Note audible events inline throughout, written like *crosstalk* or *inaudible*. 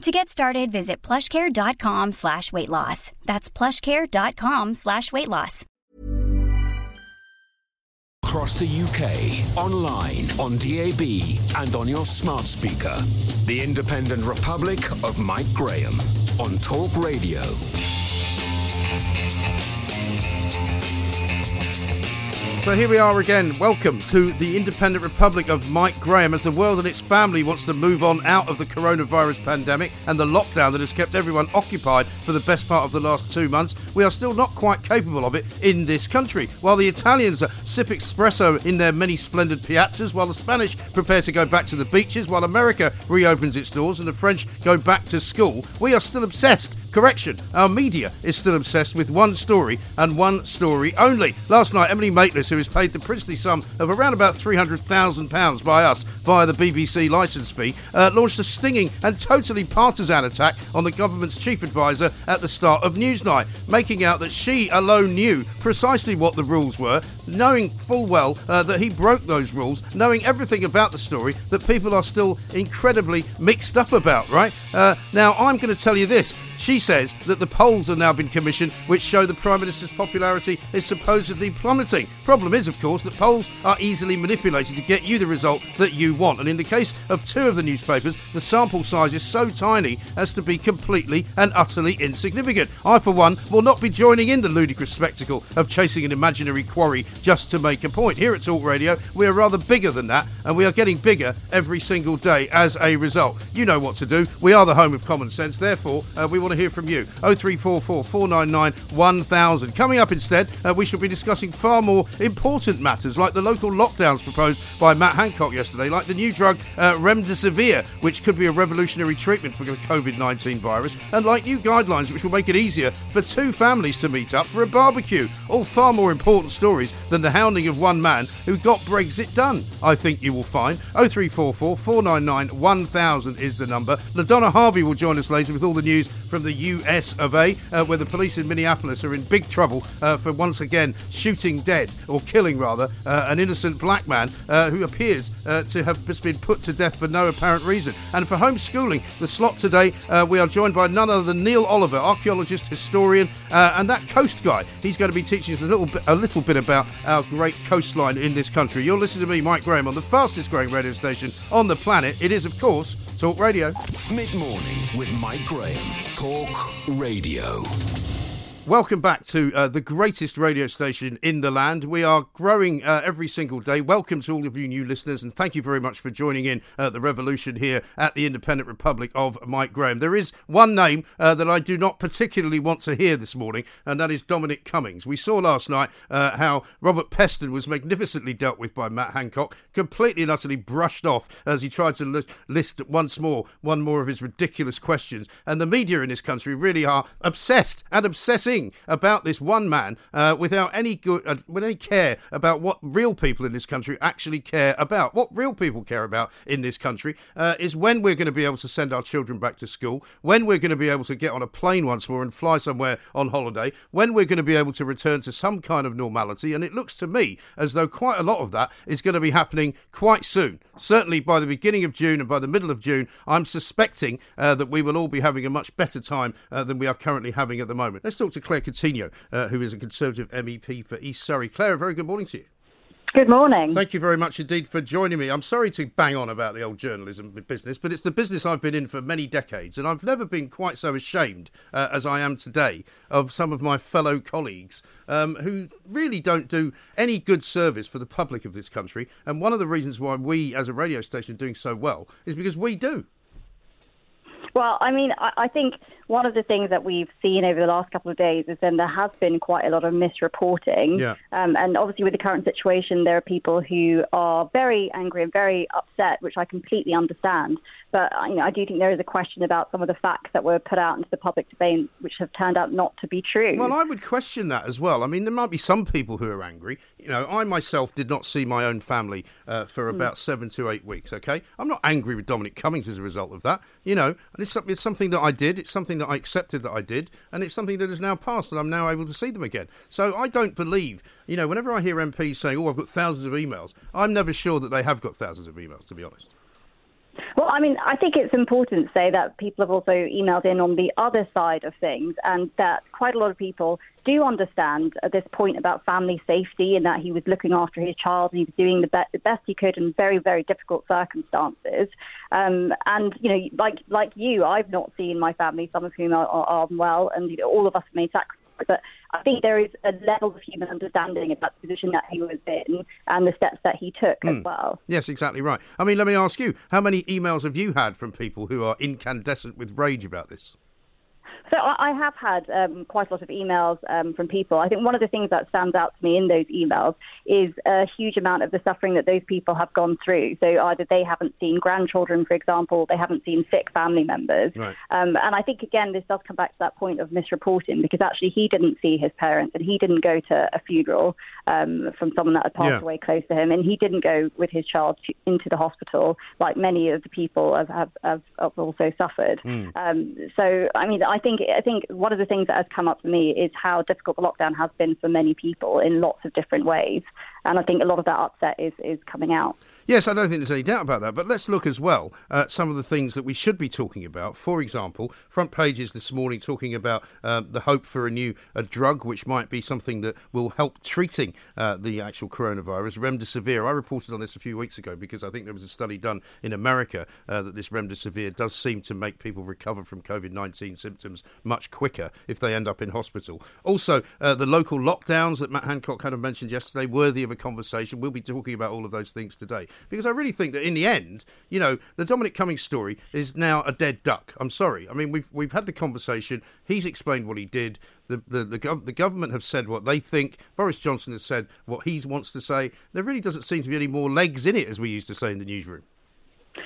To get started, visit plushcare.com slash weight loss. That's plushcare.com slash weight loss. Across the UK, online, on DAB, and on your smart speaker. The Independent Republic of Mike Graham on Talk Radio. So here we are again. Welcome to the Independent Republic of Mike Graham as the world and its family wants to move on out of the coronavirus pandemic and the lockdown that has kept everyone occupied for the best part of the last two months. We are still not quite capable of it in this country. While the Italians sip espresso in their many splendid piazzas, while the Spanish prepare to go back to the beaches, while America reopens its doors and the French go back to school, we are still obsessed Correction, our media is still obsessed with one story and one story only. Last night, Emily Maitlis, who is paid the princely sum of around about £300,000 by us via the BBC licence fee, uh, launched a stinging and totally partisan attack on the government's chief advisor at the start of Newsnight, making out that she alone knew precisely what the rules were, knowing full well uh, that he broke those rules, knowing everything about the story that people are still incredibly mixed up about, right? Uh, now, I'm going to tell you this. She says that the polls have now been commissioned which show the Prime Minister's popularity is supposedly plummeting. Problem is, of course, that polls are easily manipulated to get you the result that you want. And in the case of two of the newspapers, the sample size is so tiny as to be completely and utterly insignificant. I, for one, will not be joining in the ludicrous spectacle of chasing an imaginary quarry just to make a point. Here at Talk Radio, we are rather bigger than that, and we are getting bigger every single day as a result. You know what to do. We are the home of common sense, therefore, uh, we want to hear from you. 0344 499 1000. Coming up instead, uh, we shall be discussing far more important matters like the local lockdowns proposed by Matt Hancock yesterday, like the new drug uh, Remdesivir, which could be a revolutionary treatment for the COVID 19 virus, and like new guidelines which will make it easier for two families to meet up for a barbecue. All far more important stories than the hounding of one man who got Brexit done, I think you will find. 0344 499 1000 is the number. LaDonna Harvey will join us later with all the news from the US of A, uh, where the police in Minneapolis are in big trouble uh, for once again shooting dead, or killing rather, uh, an innocent black man uh, who appears uh, to have just been put to death for no apparent reason. And for homeschooling, the slot today, uh, we are joined by none other than Neil Oliver, archaeologist, historian, and that coast guy. He's going to be teaching us a little bit, a little bit about our great coastline in this country. You're listening to me, Mike Graham, on the fastest growing radio station on the planet. It is, of course, Talk Radio. Mid morning with Mike Graham. Talk Radio. Welcome back to uh, the greatest radio station in the land. We are growing uh, every single day. Welcome to all of you new listeners, and thank you very much for joining in uh, the revolution here at the Independent Republic of Mike Graham. There is one name uh, that I do not particularly want to hear this morning, and that is Dominic Cummings. We saw last night uh, how Robert Peston was magnificently dealt with by Matt Hancock, completely and utterly brushed off as he tried to list, list once more one more of his ridiculous questions. And the media in this country really are obsessed and obsessing about this one man uh, without any good, uh, with any care about what real people in this country actually care about. What real people care about in this country uh, is when we're going to be able to send our children back to school, when we're going to be able to get on a plane once more and fly somewhere on holiday, when we're going to be able to return to some kind of normality. And it looks to me as though quite a lot of that is going to be happening quite soon. Certainly by the beginning of June and by the middle of June, I'm suspecting uh, that we will all be having a much better time uh, than we are currently having at the moment. Let's talk to Claire Coutinho, uh, who is a Conservative MEP for East Surrey. Claire, a very good morning to you. Good morning. Thank you very much indeed for joining me. I'm sorry to bang on about the old journalism business, but it's the business I've been in for many decades, and I've never been quite so ashamed uh, as I am today of some of my fellow colleagues um, who really don't do any good service for the public of this country. And one of the reasons why we, as a radio station, are doing so well is because we do. Well, I mean, I, I think one of the things that we've seen over the last couple of days is then there has been quite a lot of misreporting. Yeah. Um, and obviously, with the current situation, there are people who are very angry and very upset, which I completely understand. But you know, I do think there is a question about some of the facts that were put out into the public debate, which have turned out not to be true. Well, I would question that as well. I mean, there might be some people who are angry. You know, I myself did not see my own family uh, for about seven to eight weeks. Okay, I'm not angry with Dominic Cummings as a result of that. You know, and it's, it's something that I did. It's something that I accepted that I did, and it's something that is now passed, and I'm now able to see them again. So I don't believe. You know, whenever I hear MPs saying, "Oh, I've got thousands of emails," I'm never sure that they have got thousands of emails. To be honest. Well, I mean, I think it's important to say that people have also emailed in on the other side of things, and that quite a lot of people do understand at this point about family safety and that he was looking after his child and he was doing the, be- the best he could in very, very difficult circumstances. Um, and you know, like like you, I've not seen my family, some of whom are, are, well, and you know, all of us have made sacrifices. But I think there is a level of human understanding about the position that he was in and the steps that he took as hmm. well. Yes, exactly right. I mean, let me ask you: How many emails have you had from people who are incandescent with rage about this? So I I have had um, quite a lot of emails um, from people. I think one of the things that stands out to me in those emails is a huge amount of the suffering that those people have gone through. So either they haven't seen grandchildren, for example, they haven't seen sick family members. Right. Um, and I think, again, this does come back to that point of misreporting because actually he didn't see his parents and he didn't go to a funeral um, from someone that had passed Yeah. away close to him and he didn't go with his child to, into the hospital like many of the people have, have, have, have also suffered. Um, so, I mean, I think I think one of the things that has come up for me is how difficult the lockdown has been for many people in lots of different ways, and I think a lot of that upset is is coming out. Yes, I don't think there's any doubt about that. But let's look as well at some of the things that we should be talking about. For example, front pages this morning talking about um, the hope for a new a drug, which might be something that will help treating uh, the actual coronavirus, remdesivir. I reported on this a few weeks ago because I think there was a study done in America uh, that this remdesivir does seem to make people recover from COVID 19 symptoms much quicker if they end up in hospital. Also, uh, the local lockdowns that Matt Hancock kind of mentioned yesterday, worthy of a conversation. We'll be talking about all of those things today because I really think that in the end, you know, the Dominic Cummings story is now a dead duck. I'm sorry. I mean, we've we've had the conversation. He's explained what he did. The the the, gov- the government have said what they think. Boris Johnson has said what he wants to say. There really doesn't seem to be any more legs in it, as we used to say in the newsroom.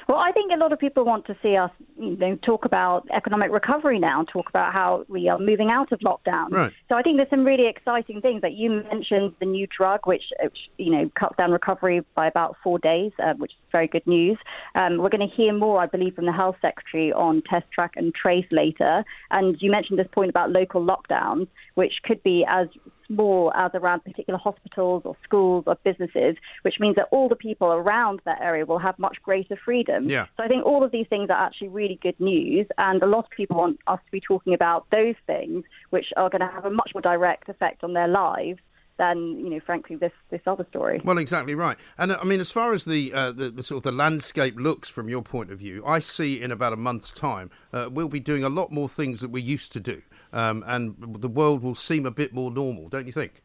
Well, I think a lot of people want to see us, you know, talk about economic recovery now, talk about how we are moving out of lockdown. Right. So I think there's some really exciting things. Like you mentioned, the new drug, which, which you know cuts down recovery by about four days, uh, which is very good news. Um, we're going to hear more, I believe, from the health secretary on test, track, and trace later. And you mentioned this point about local lockdowns, which could be as small as around particular hospitals or schools or businesses, which means that all the people around that area will have much greater freedom. Yeah. So I think all of these things are actually really good news, and a lot of people want us to be talking about those things, which are going to have a much more direct effect on their lives than, you know, frankly, this this other story. Well, exactly right. And uh, I mean, as far as the, uh, the the sort of the landscape looks from your point of view, I see in about a month's time uh, we'll be doing a lot more things that we used to do, um, and the world will seem a bit more normal, don't you think?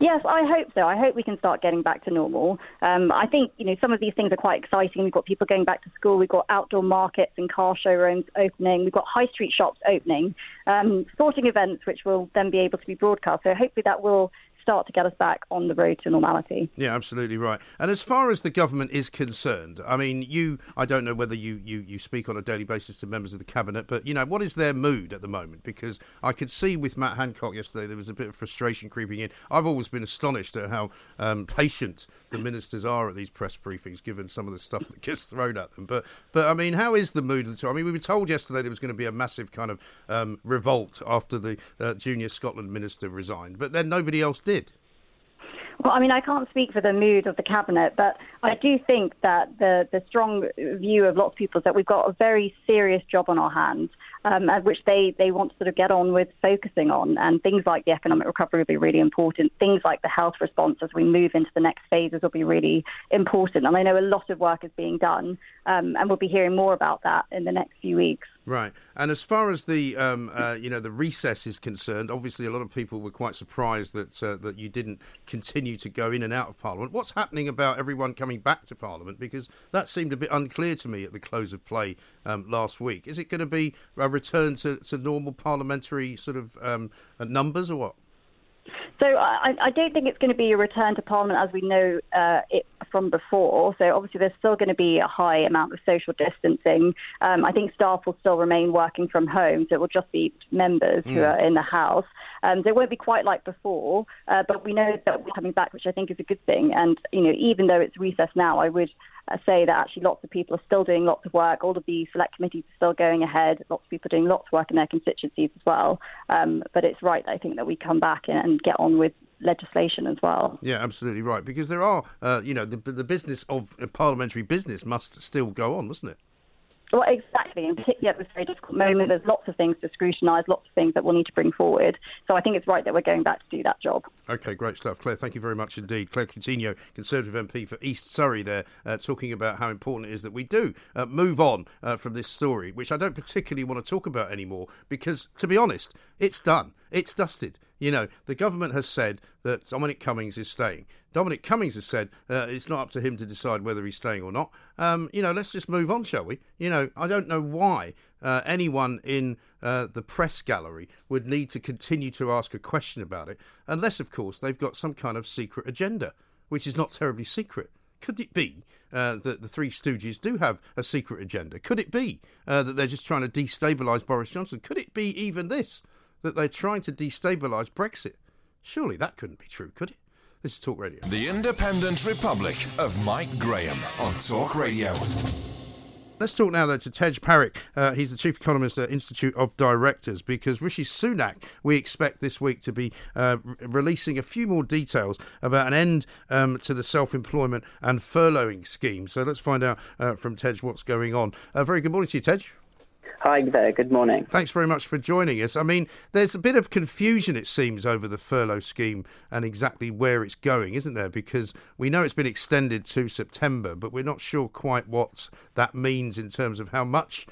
Yes, I hope so. I hope we can start getting back to normal. Um, I think you know some of these things are quite exciting. We've got people going back to school. We've got outdoor markets and car showrooms opening. We've got high street shops opening, um, sporting events which will then be able to be broadcast. So hopefully that will start to get us back on the road to normality. Yeah, absolutely right. And as far as the government is concerned, I mean, you, I don't know whether you, you, you speak on a daily basis to members of the cabinet, but, you know, what is their mood at the moment? Because I could see with Matt Hancock yesterday there was a bit of frustration creeping in. I've always been astonished at how um, patient the ministers are at these press briefings, given some of the stuff that gets thrown at them. But, but I mean, how is the mood of the I mean, we were told yesterday there was going to be a massive kind of um, revolt after the uh, junior Scotland minister resigned, but then nobody else did. Well, I mean, I can't speak for the mood of the cabinet, but I do think that the the strong view of lots of people is that we've got a very serious job on our hands, um, which they they want to sort of get on with focusing on, and things like the economic recovery will be really important. Things like the health response as we move into the next phases will be really important. And I know a lot of work is being done, um, and we'll be hearing more about that in the next few weeks. Right, and as far as the um, uh, you know the recess is concerned, obviously a lot of people were quite surprised that uh, that you didn't continue to go in and out of Parliament. What's happening about everyone coming back to Parliament? Because that seemed a bit unclear to me at the close of play um, last week. Is it going to be a return to, to normal parliamentary sort of um, uh, numbers or what? So I, I, don't think it's going to be a return to Parliament as we know uh, it from before. So obviously there's still going to be a high amount of social distancing. Um, I think staff will still remain working from home, so it will just be members mm. who are in the house. Um, so it won't be quite like before, uh, but we know that we're coming back, which I think is a good thing. And you know, even though it's recess now, I would uh, say that actually lots of people are still doing lots of work. All of the select committees are still going ahead. Lots of people are doing lots of work in their constituencies as well. Um, but it's right, I think, that we come back and, and get on with legislation as well. Yeah, absolutely right. Because there are, uh, you know, the, the business of parliamentary business must still go on, mustn't it? Well, exactly. And particularly at this very difficult moment, there's lots of things to scrutinise, lots of things that we'll need to bring forward. So I think it's right that we're going back to do that job. Okay, great stuff. Claire, thank you very much indeed. Claire Coutinho, Conservative MP for East Surrey, there, uh, talking about how important it is that we do uh, move on uh, from this story, which I don't particularly want to talk about anymore because, to be honest, it's done. It's dusted. You know, the government has said that Dominic Cummings is staying. Dominic Cummings has said uh, it's not up to him to decide whether he's staying or not. Um, you know, let's just move on, shall we? You know, I don't know why uh, anyone in uh, the press gallery would need to continue to ask a question about it, unless, of course, they've got some kind of secret agenda, which is not terribly secret. Could it be uh, that the Three Stooges do have a secret agenda? Could it be uh, that they're just trying to destabilise Boris Johnson? Could it be even this? That they're trying to destabilise Brexit. Surely that couldn't be true, could it? This is Talk Radio. The Independent Republic of Mike Graham on Talk Radio. Let's talk now, though, to Tej Parikh. Uh, he's the chief economist at Institute of Directors because Rishi Sunak, we expect this week to be uh, releasing a few more details about an end um, to the self employment and furloughing scheme. So let's find out uh, from Tej what's going on. Uh, very good morning to you, Tej. Hi there, good morning. Thanks very much for joining us. I mean, there's a bit of confusion, it seems, over the furlough scheme and exactly where it's going, isn't there? Because we know it's been extended to September, but we're not sure quite what that means in terms of how much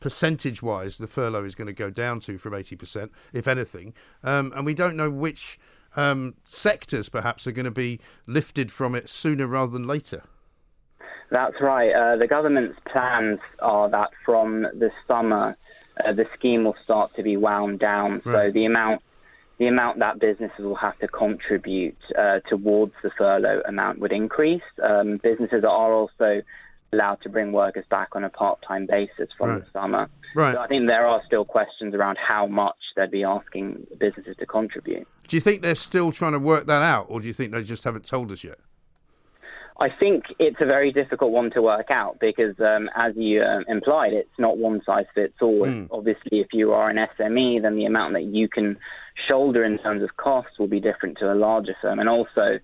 percentage wise the furlough is going to go down to from 80%, if anything. Um, and we don't know which um, sectors perhaps are going to be lifted from it sooner rather than later. That's right. Uh, the government's plans are that from the summer, uh, the scheme will start to be wound down. Right. So the amount the amount that businesses will have to contribute uh, towards the furlough amount would increase. Um, businesses are also allowed to bring workers back on a part-time basis from right. the summer. Right. So I think there are still questions around how much they'd be asking businesses to contribute. Do you think they're still trying to work that out, or do you think they just haven't told us yet? I think it's a very difficult one to work out because, um, as you uh, implied, it's not one size fits all. Mm. Obviously, if you are an SME, then the amount that you can shoulder in terms of costs will be different to a larger firm. And also,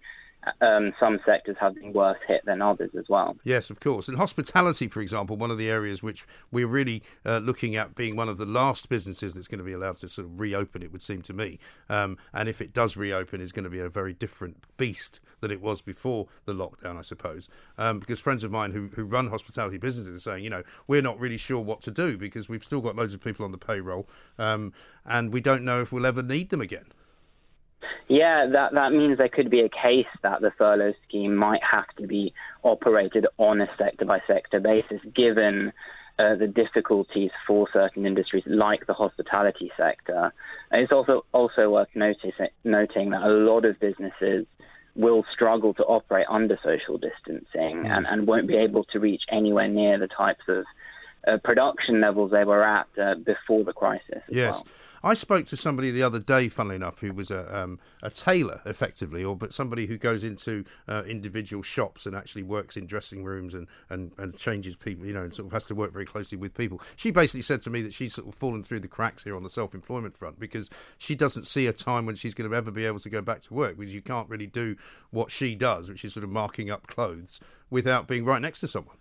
um, some sectors have been worse hit than others as well. Yes, of course. And hospitality, for example, one of the areas which we're really uh, looking at being one of the last businesses that's going to be allowed to sort of reopen, it would seem to me. Um, and if it does reopen, is going to be a very different beast than it was before the lockdown, I suppose. Um, because friends of mine who, who run hospitality businesses are saying, you know, we're not really sure what to do because we've still got loads of people on the payroll um, and we don't know if we'll ever need them again. Yeah, that, that means there could be a case that the furlough scheme might have to be operated on a sector by sector basis, given uh, the difficulties for certain industries like the hospitality sector. It's also also worth notice, noting that a lot of businesses will struggle to operate under social distancing mm. and, and won't be able to reach anywhere near the types of uh, production levels they were at uh, before the crisis. yes. Well. I spoke to somebody the other day, funnily enough, who was a, um, a tailor, effectively, or but somebody who goes into uh, individual shops and actually works in dressing rooms and, and, and changes people, you know, and sort of has to work very closely with people. She basically said to me that she's sort of fallen through the cracks here on the self employment front because she doesn't see a time when she's going to ever be able to go back to work because you can't really do what she does, which is sort of marking up clothes, without being right next to someone.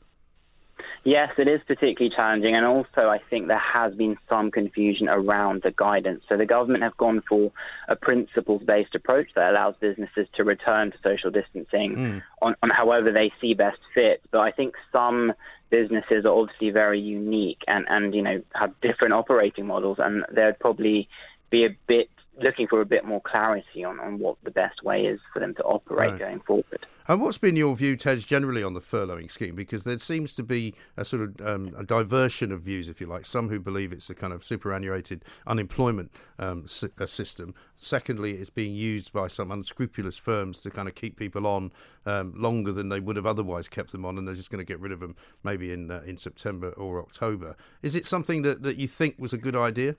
Yes, it is particularly challenging, and also I think there has been some confusion around the guidance. So the government have gone for a principles-based approach that allows businesses to return to social distancing mm. on, on however they see best fit. But I think some businesses are obviously very unique and, and you know have different operating models, and there'd probably be a bit looking for a bit more clarity on, on what the best way is for them to operate right. going forward. And what's been your view, Ted, generally on the furloughing scheme? Because there seems to be a sort of um, a diversion of views, if you like. Some who believe it's a kind of superannuated unemployment um, system. Secondly, it's being used by some unscrupulous firms to kind of keep people on um, longer than they would have otherwise kept them on, and they're just going to get rid of them maybe in uh, in September or October. Is it something that, that you think was a good idea?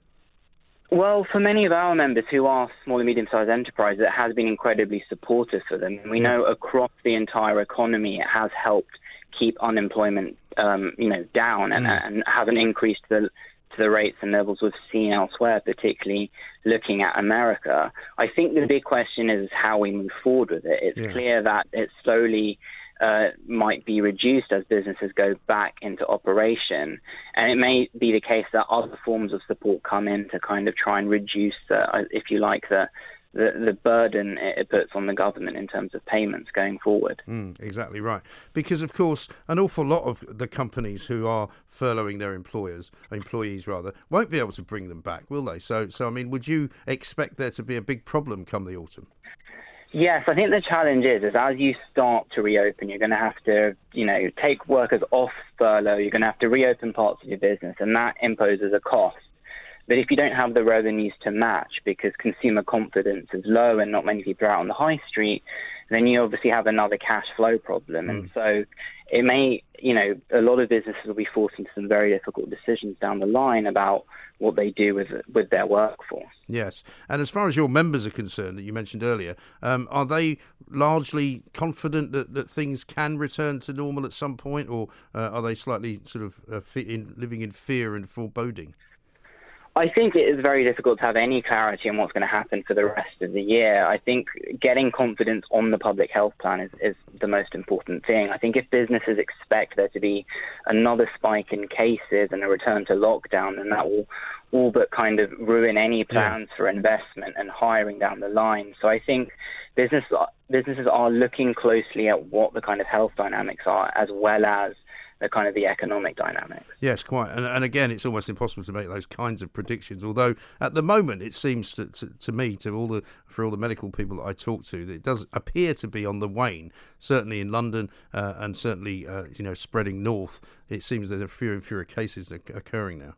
Well, for many of our members who are small and medium sized enterprises, it has been incredibly supportive for them. We know across the entire economy it has helped keep unemployment um, you know, down and, mm. and haven't increased the to the rates and levels we've seen elsewhere, particularly looking at America. I think the big question is how we move forward with it. It's yeah. clear that it's slowly uh, might be reduced as businesses go back into operation. And it may be the case that other forms of support come in to kind of try and reduce, uh, if you like, the the, the burden it puts on the government in terms of payments going forward. Mm, exactly right. Because, of course, an awful lot of the companies who are furloughing their employers, employees rather, won't be able to bring them back, will they? So, so I mean, would you expect there to be a big problem come the autumn? Yes, I think the challenge is, is as you start to reopen, you're going to have to, you know, take workers off furlough. You're going to have to reopen parts of your business, and that imposes a cost. But if you don't have the revenues to match because consumer confidence is low and not many people are out on the high street, then you obviously have another cash flow problem. Mm. And so it may, you know, a lot of businesses will be forced into some very difficult decisions down the line about what they do with with their workforce. Yes, and as far as your members are concerned, that you mentioned earlier, um, are they largely confident that, that things can return to normal at some point, or uh, are they slightly sort of uh, in, living in fear and foreboding? I think it is very difficult to have any clarity on what's going to happen for the rest of the year. I think getting confidence on the public health plan is, is the most important thing. I think if businesses expect there to be another spike in cases and a return to lockdown, then that will all but kind of ruin any plans yeah. for investment and hiring down the line. So I think business, businesses are looking closely at what the kind of health dynamics are, as well as the kind of the economic dynamics. Yes, quite. And, and, again, it's almost impossible to make those kinds of predictions. Although at the moment, it seems to, to, to, me, to all the for all the medical people that I talk to, that it does appear to be on the wane. Certainly in London, uh, and certainly uh, you know spreading north. It seems that there are fewer and fewer cases occurring now.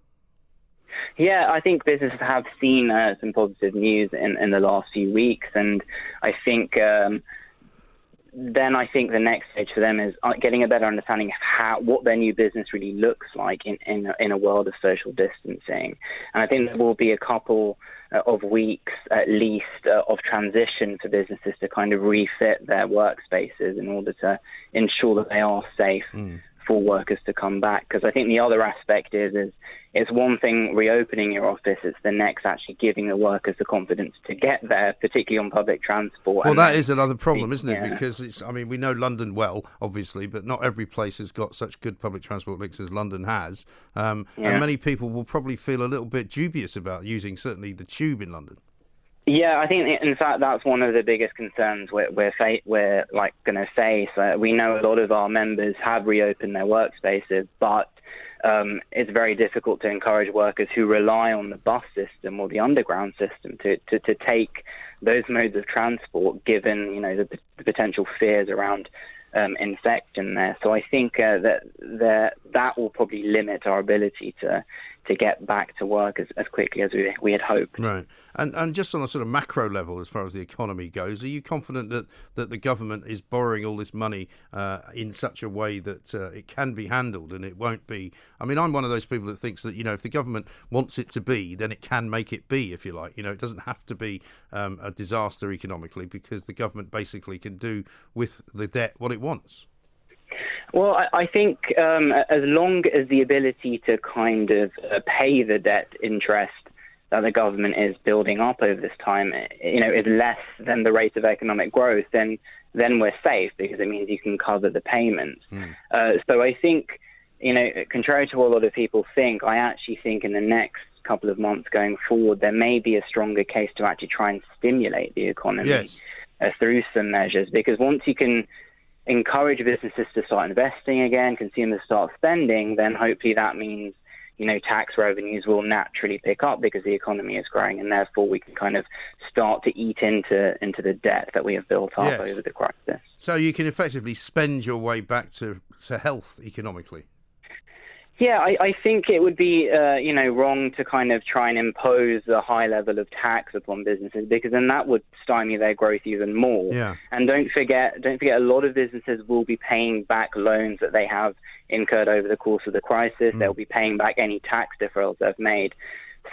Yeah, I think businesses have seen uh, some positive news in, in the last few weeks, and I think. Um, then I think the next stage for them is uh, getting a better understanding of how what their new business really looks like in in a, in a world of social distancing. And I think there will be a couple uh, of weeks at least uh, of transition for businesses to kind of refit their workspaces in order to ensure that they are safe. Mm for workers to come back. Because I think the other aspect is is it's one thing reopening your office; it's the next actually giving the workers the confidence to get there, particularly on public transport. Well, that is another problem, isn't it? Yeah. Because it's I mean we know London well, obviously, but not every place has got such good public transport links as London has, um, yeah. and many people will probably feel a little bit dubious about using certainly the tube in London. Yeah, I think in fact that's one of the biggest concerns we're we're, we're like going to face. Uh, we know a lot of our members have reopened their workspaces, but um, it's very difficult to encourage workers who rely on the bus system or the underground system to, to, to take those modes of transport, given you know the, the potential fears around um, infection there. So I think uh, that that that will probably limit our ability to to get back to work as, as quickly as we, we had hoped. Right. And and just on a sort of macro level, as far as the economy goes, are you confident that, that the government is borrowing all this money uh, in such a way that uh, it can be handled and it won't be? I mean, I'm one of those people that thinks that, you know, if the government wants it to be, then it can make it be, if you like. You know, it doesn't have to be um, a disaster economically because the government basically can do with the debt what it wants. Well, I, I think um, as long as the ability to kind of uh, pay the debt interest that the government is building up over this time, you know, is less than the rate of economic growth, then then we're safe because it means you can cover the payments. Mm. Uh, so I think, you know, contrary to what a lot of people think, I actually think in the next couple of months going forward, there may be a stronger case to actually try and stimulate the economy yes. uh, through some measures because once you can encourage businesses to start investing again, consumers start spending, then hopefully that means you know tax revenues will naturally pick up because the economy is growing, and therefore we can kind of start to eat into into the debt that we have built up yes. over the crisis. So you can effectively spend your way back to to health economically. Yeah, I, I think it would be, uh, you know, wrong to kind of try and impose a high level of tax upon businesses because then that would stymie their growth even more. Yeah. And don't forget, don't forget, a lot of businesses will be paying back loans that they have incurred over the course of the crisis. Mm. They'll be paying back any tax deferrals they've made.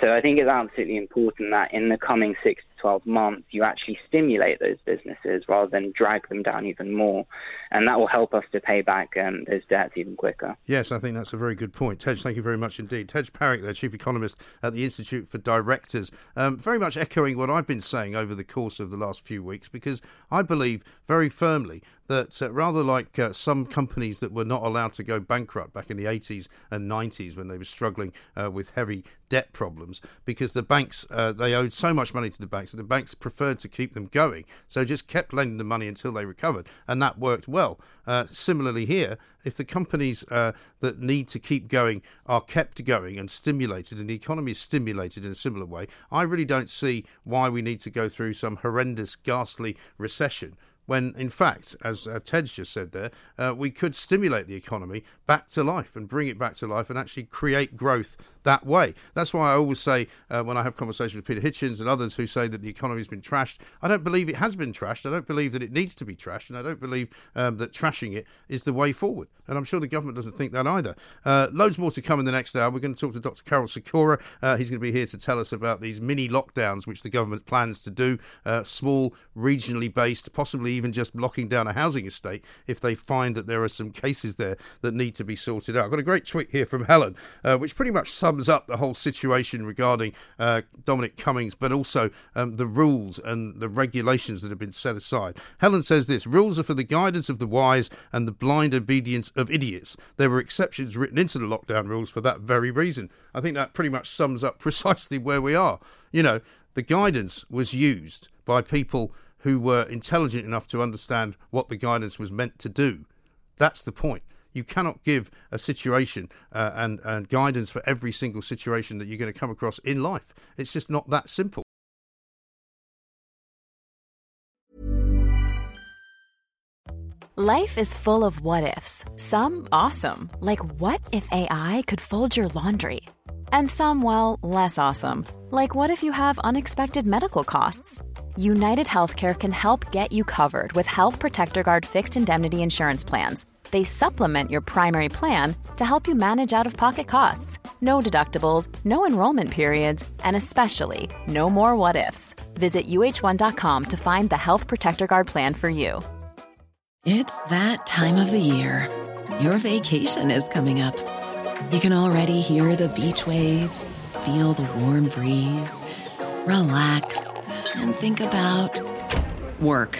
So I think it's absolutely important that in the coming six 12 months, you actually stimulate those businesses rather than drag them down even more. And that will help us to pay back um, those debts even quicker. Yes, I think that's a very good point. Tej, thank you very much indeed. Tej Parikh, the Chief Economist at the Institute for Directors, um, very much echoing what I've been saying over the course of the last few weeks, because I believe very firmly that uh, rather like uh, some companies that were not allowed to go bankrupt back in the 80s and 90s when they were struggling uh, with heavy debt problems because the banks uh, they owed so much money to the banks and the banks preferred to keep them going. So just kept lending the money until they recovered and that worked well. Uh, similarly here if the companies uh, that need to keep going are kept going and stimulated and the economy is stimulated in a similar way i really don't see why we need to go through some horrendous ghastly recession. When in fact, as uh, Ted's just said there, uh, we could stimulate the economy back to life and bring it back to life and actually create growth that way. That's why I always say uh, when I have conversations with Peter Hitchens and others who say that the economy has been trashed, I don't believe it has been trashed. I don't believe that it needs to be trashed, and I don't believe um, that trashing it is the way forward. And I'm sure the government doesn't think that either. Uh, loads more to come in the next hour. We're going to talk to Dr. Karol Sikora. Uh, he's going to be here to tell us about these mini lockdowns which the government plans to do, uh, small, regionally based, possibly even just locking down a housing estate if they find that there are some cases there that need to be sorted out. I've got a great tweet here from Helen, uh, which pretty much sums up the whole situation regarding uh, Dominic Cummings, but also um, the rules and the regulations that have been set aside. Helen says this rules are for the guidance of the wise and the blind obedience of idiots. There were exceptions written into the lockdown rules for that very reason. I think that pretty much sums up *laughs* precisely where we are. You know, the guidance was used by people who were intelligent enough to understand what the guidance was meant to do. That's the point. You cannot give a situation uh, and, and guidance for every single situation that you're going to come across in life. It's just not that simple. Life is full of what ifs, some awesome, like what if AI could fold your laundry? And some, well, less awesome, like what if you have unexpected medical costs? United Healthcare can help get you covered with Health Protector Guard fixed indemnity insurance plans they supplement your primary plan to help you manage out of pocket costs. No deductibles, no enrollment periods, and especially no more what ifs. Visit uh1.com to find the Health Protector Guard plan for you. It's that time of the year. Your vacation is coming up. You can already hear the beach waves, feel the warm breeze, relax, and think about work.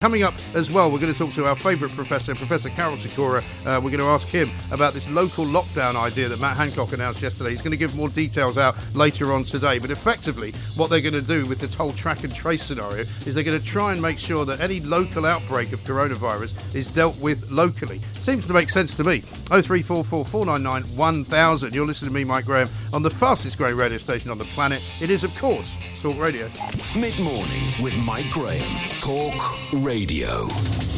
Coming up as well, we're going to talk to our favourite professor, Professor Karol Sikora. Uh, we're going to ask him about this local lockdown idea that Matt Hancock announced yesterday. He's going to give more details out later on today. But effectively, what they're going to do with this whole track and trace scenario is they're going to try and make sure that any local outbreak of coronavirus is dealt with locally. Seems to make sense to me. 0344 499 1000. You're listening to me, Mike Graham, on the fastest growing radio station on the planet. It is, of course, Talk Radio. Mid morning with Mike Graham. Talk Radio.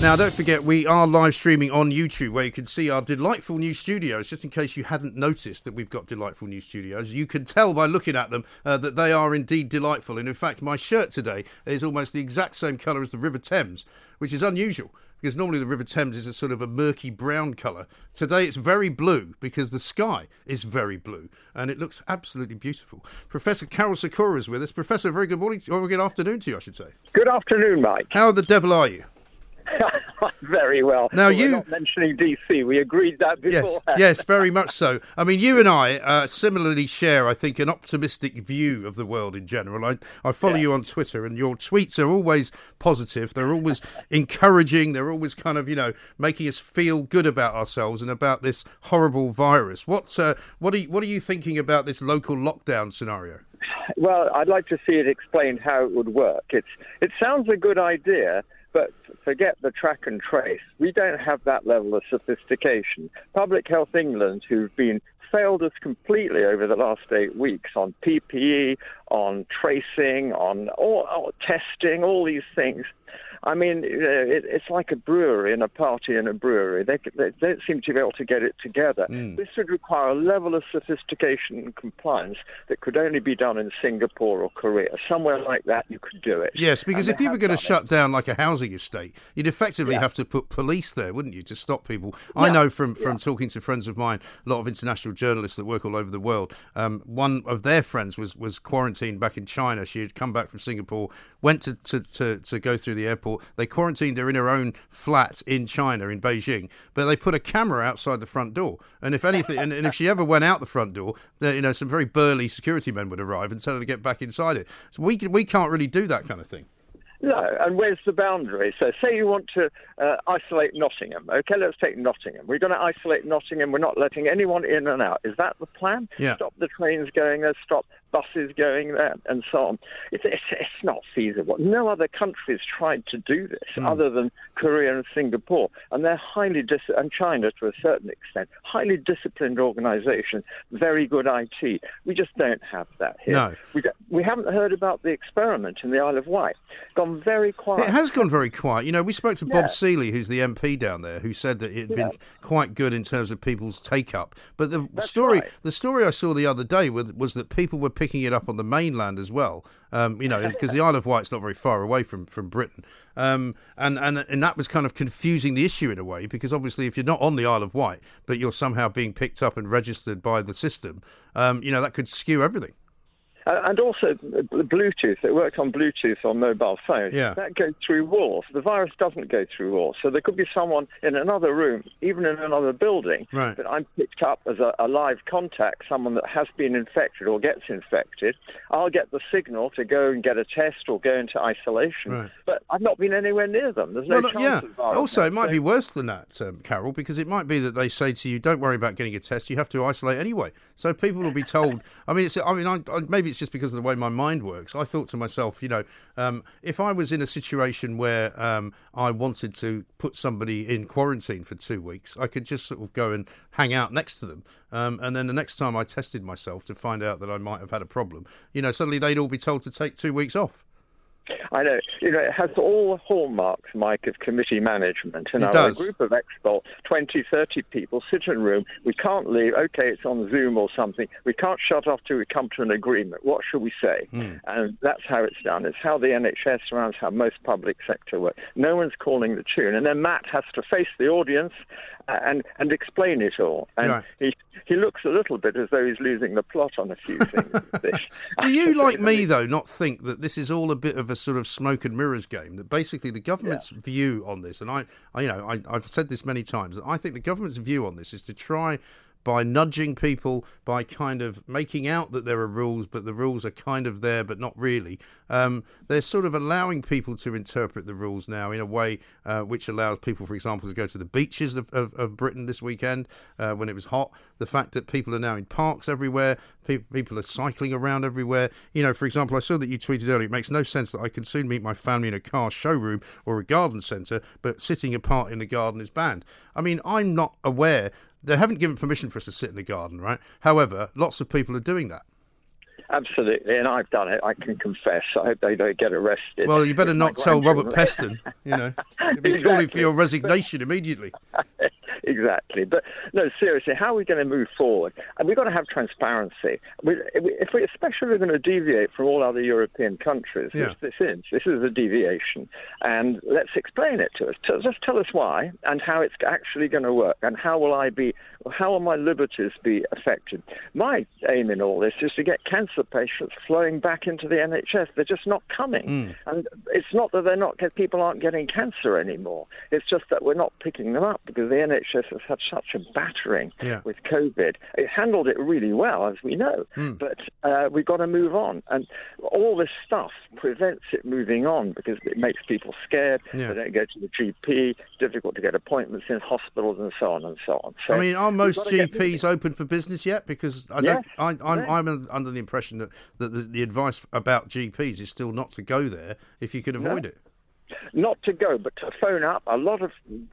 Now, don't forget, we are live streaming on YouTube where you can see our delightful new studios. Just in case you hadn't noticed that we've got delightful new studios, you can tell by looking at them uh, that they are indeed delightful. And in fact, my shirt today is almost the exact same colour as the River Thames, which is unusual because normally the River Thames is a sort of a murky brown colour. Today it's very blue because the sky is very blue and it looks absolutely beautiful. Professor Karol Sikora is with us. Professor, very good morning, or good afternoon to you, I should say. Good afternoon, Mike. How the devil are you? *laughs* *laughs* very well. Now We're you not mentioning DC. We agreed that before. Yes, yes, very much *laughs* so. I mean, you and I uh, similarly share, I think, an optimistic view of the world in general. I, I follow Yeah. you on Twitter, and your tweets are always positive. They're always *laughs* encouraging. They're always kind of, you know, making us feel good about ourselves and about this horrible virus. What, uh, what are you, what are you thinking about this local lockdown scenario? Well, I'd like to see it explained how it would work. It's it sounds a good idea, forget the track and trace. We don't have that level of sophistication. Public Health England, who've been failed us completely over the last eight weeks on PPE, on tracing, on all, all testing, all these things. I mean, uh, it, it's like a brewery and a party in a brewery. They, they don't seem to be able to get it together. Mm. This would require a level of sophistication and compliance that could only be done in Singapore or Korea. Somewhere like that, you could do it. Yes, because And if you were going to done it. shut down like a housing estate, you'd effectively Yeah. have to put police there, wouldn't you, to stop people? I know from, from talking to friends of mine, a lot of international journalists that work all over the world. Um, one of their friends was, was quarantined back in China. She had come back from Singapore, went to, to, to, to go through the airport. They quarantined her in her own flat in China, in Beijing, but they put a camera outside the front door. And if anything, and, and if she ever went out the front door, then, you know, some very burly security men would arrive and tell her to get back inside it. So we, we can't really do that kind of thing. No, and where's the boundary? So, say you want to uh, isolate Nottingham. Okay, let's take Nottingham. We're going to isolate Nottingham. We're not letting anyone in and out. Is that the plan? Yeah. Stop the trains going there. Stop buses going there, and so on. It's, it's, it's not feasible. No other countries tried to do this Hmm. other than Korea and Singapore, and they're highly dis- and China to a certain extent, highly disciplined organisations, very good IT. We just don't have that here. No. We, we haven't heard about the experiment in the Isle of Wight. Gone very quiet. It has gone very quiet. You know, we spoke to Bob Yeah. Seely, who's the MP down there, who said that it had been quite good in terms of people's take up. But the story, the story I saw the other day was, was that people were picking it up on the mainland as well. Um, you know, because the Isle of Wight's not very far away from from Britain, um, and and and that was kind of confusing the issue in a way because obviously if you're not on the Isle of Wight but you're somehow being picked up and registered by the system, um, you know that could skew everything. Uh, and also uh, Bluetooth. It works on Bluetooth on mobile phones. Yeah. That goes through walls. The virus doesn't go through walls. So there could be someone in another room, even in another building, Right. that I'm picked up as a, a live contact, someone that has been infected or gets infected. I'll get the signal to go and get a test or go into isolation. Right. But I've not been anywhere near them. There's no Well, chance yeah. of virus. Also, it might So- be worse than that, um, Karol, because it might be that they say to you, "Don't worry about getting a test. You have to isolate anyway." So people will be told. I mean, it's. I mean, I, I, maybe it's just because of the way my mind works. I thought to myself, you know, um, if I was in a situation where um, I wanted to put somebody in quarantine for two weeks, I could just sort of go and hang out next to them, um, and then the next time I tested myself to find out that I might have had a problem, you know, suddenly they'd all be told to take two weeks off. I know. You know, it has all the hallmarks, Mike, of committee management. And It our does. group of experts, 20, 30 people, sit in a room. We can't leave. Okay, it's on Zoom or something. We can't shut off till we come to an agreement. What should we say? And that's how it's done. It's how the NHS runs, how most public sector work. No one's calling the tune. And then Matt has to face the audience uh, and, and explain it all. And Right. he, he looks a little bit as though he's losing the plot on a few things. *laughs* Do you, *laughs* like me, though, not think that this is all a bit of a sort of smoke and mirrors game? That basically the government's view on this, and I, I you know, I, I've said this many times, that I think the government's view on this is to try by nudging people, by kind of making out that there are rules, but the rules are kind of there, but not really. Um, they're sort of allowing people to interpret the rules now in a way uh, which allows people, for example, to go to the beaches of, of, of Britain this weekend uh, when it was hot. The fact that people are now in parks everywhere, pe- people are cycling around everywhere. You know, for example, I saw that you tweeted earlier. It makes no sense that I can soon meet my family in a car showroom or a garden centre, but sitting apart in the garden is banned. I mean, I'm not aware. They haven't given permission for us to sit in the garden, right? However, lots of people are doing that. Absolutely, and I've done it. I can confess. I hope they don't get arrested. Well, you better not tell Robert. Peston. You know, *laughs* he'll be calling for your resignation immediately. *laughs* exactly. But no, seriously, how are we going to move forward? And we've got to have transparency. We, if we, especially, we're going to deviate from all other European countries. Yeah. Which this is. This is a deviation, and let's explain it to us. Just tell us why and how it's actually going to work, and how will I be? How will my liberties be affected? My aim in all this is to get cancer patients flowing back into the NHS. They're just not coming, hmm. and it's not that they're not because people aren't getting cancer anymore. It's just that we're not picking them up because the NHS has had such a battering Yeah. with COVID. It handled it really well, as we know, but uh, we've got to move on. And all this stuff prevents it moving on because it makes people scared. Yeah. They don't go to the GP. Difficult to get appointments in hospitals and so on and so on. So I mean, are most got to get moving. GPs open for business yet? Because I Yes, don't, I, I'm, yes. I'm under the impression that, that the, the advice about GPs is still not to go there if you can avoid it. Not to go, but to phone up. A lot of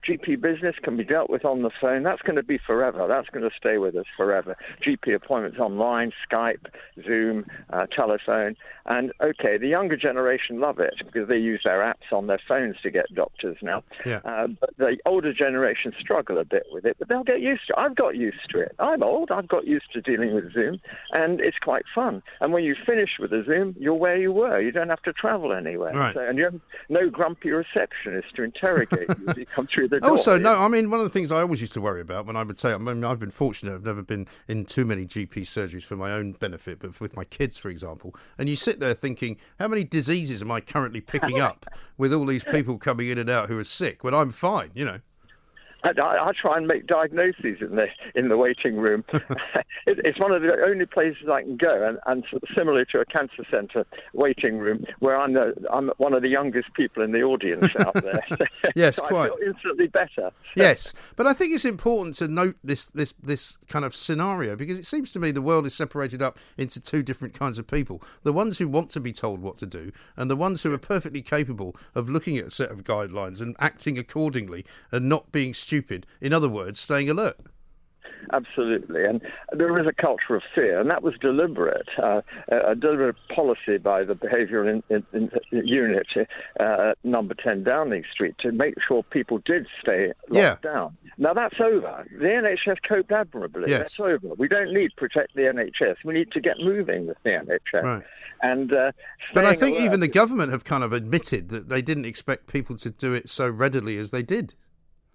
GP business can be dealt with on the phone. That's going to be forever. That's going to stay with us forever. GP appointments online, Skype, Zoom, uh, telephone. And okay, the younger generation love it because they use their apps on their phones to get doctors now. Yeah. Uh, but the older generation struggle a bit with it, but they'll get used to it. I've got used to it. I'm old. I've got used to dealing with Zoom, and it's quite fun. And when you finish with the Zoom, you're where you were. You don't have to travel anywhere. Right. So, and you have no grumpy receptionist to interrogate you as you come through the *laughs* door. Also, no, I mean, one of the things I always used to worry about when I would say, I mean, I've been fortunate, I've never been in too many GP surgeries for my own benefit, but with my kids, for example, and you sit there thinking, how many diseases am I currently picking up *laughs* with all these people coming in and out who are sick when I'm fine, you know? I, I, try and make diagnoses in the in the waiting room. *laughs* it, it's one of the only places I can go, and, and similar to a cancer centre waiting room, where I'm the, I'm one of the youngest people in the audience *laughs* out there. *laughs* Yes, So quite. I feel instantly better. Yes, but I think it's important to note this this this kind of scenario because it seems to me the world is separated up into two different kinds of people: the ones who want to be told what to do, and the ones who are perfectly capable of looking at a set of guidelines and acting accordingly and not being stupid. In other words, staying alert. Absolutely, and there is a culture of fear, and that was deliberate, uh, a deliberate policy by the behavioural in, in, in unit, uh, number 10 Downing Street, to make sure people did stay locked Yeah. down. Now that's over. The NHS coped admirably. Yes. That's over. We don't need to protect the NHS. We need to get moving with the NHS. Right. And uh, But I think even the government have kind of admitted that they didn't expect people to do it so readily as they did.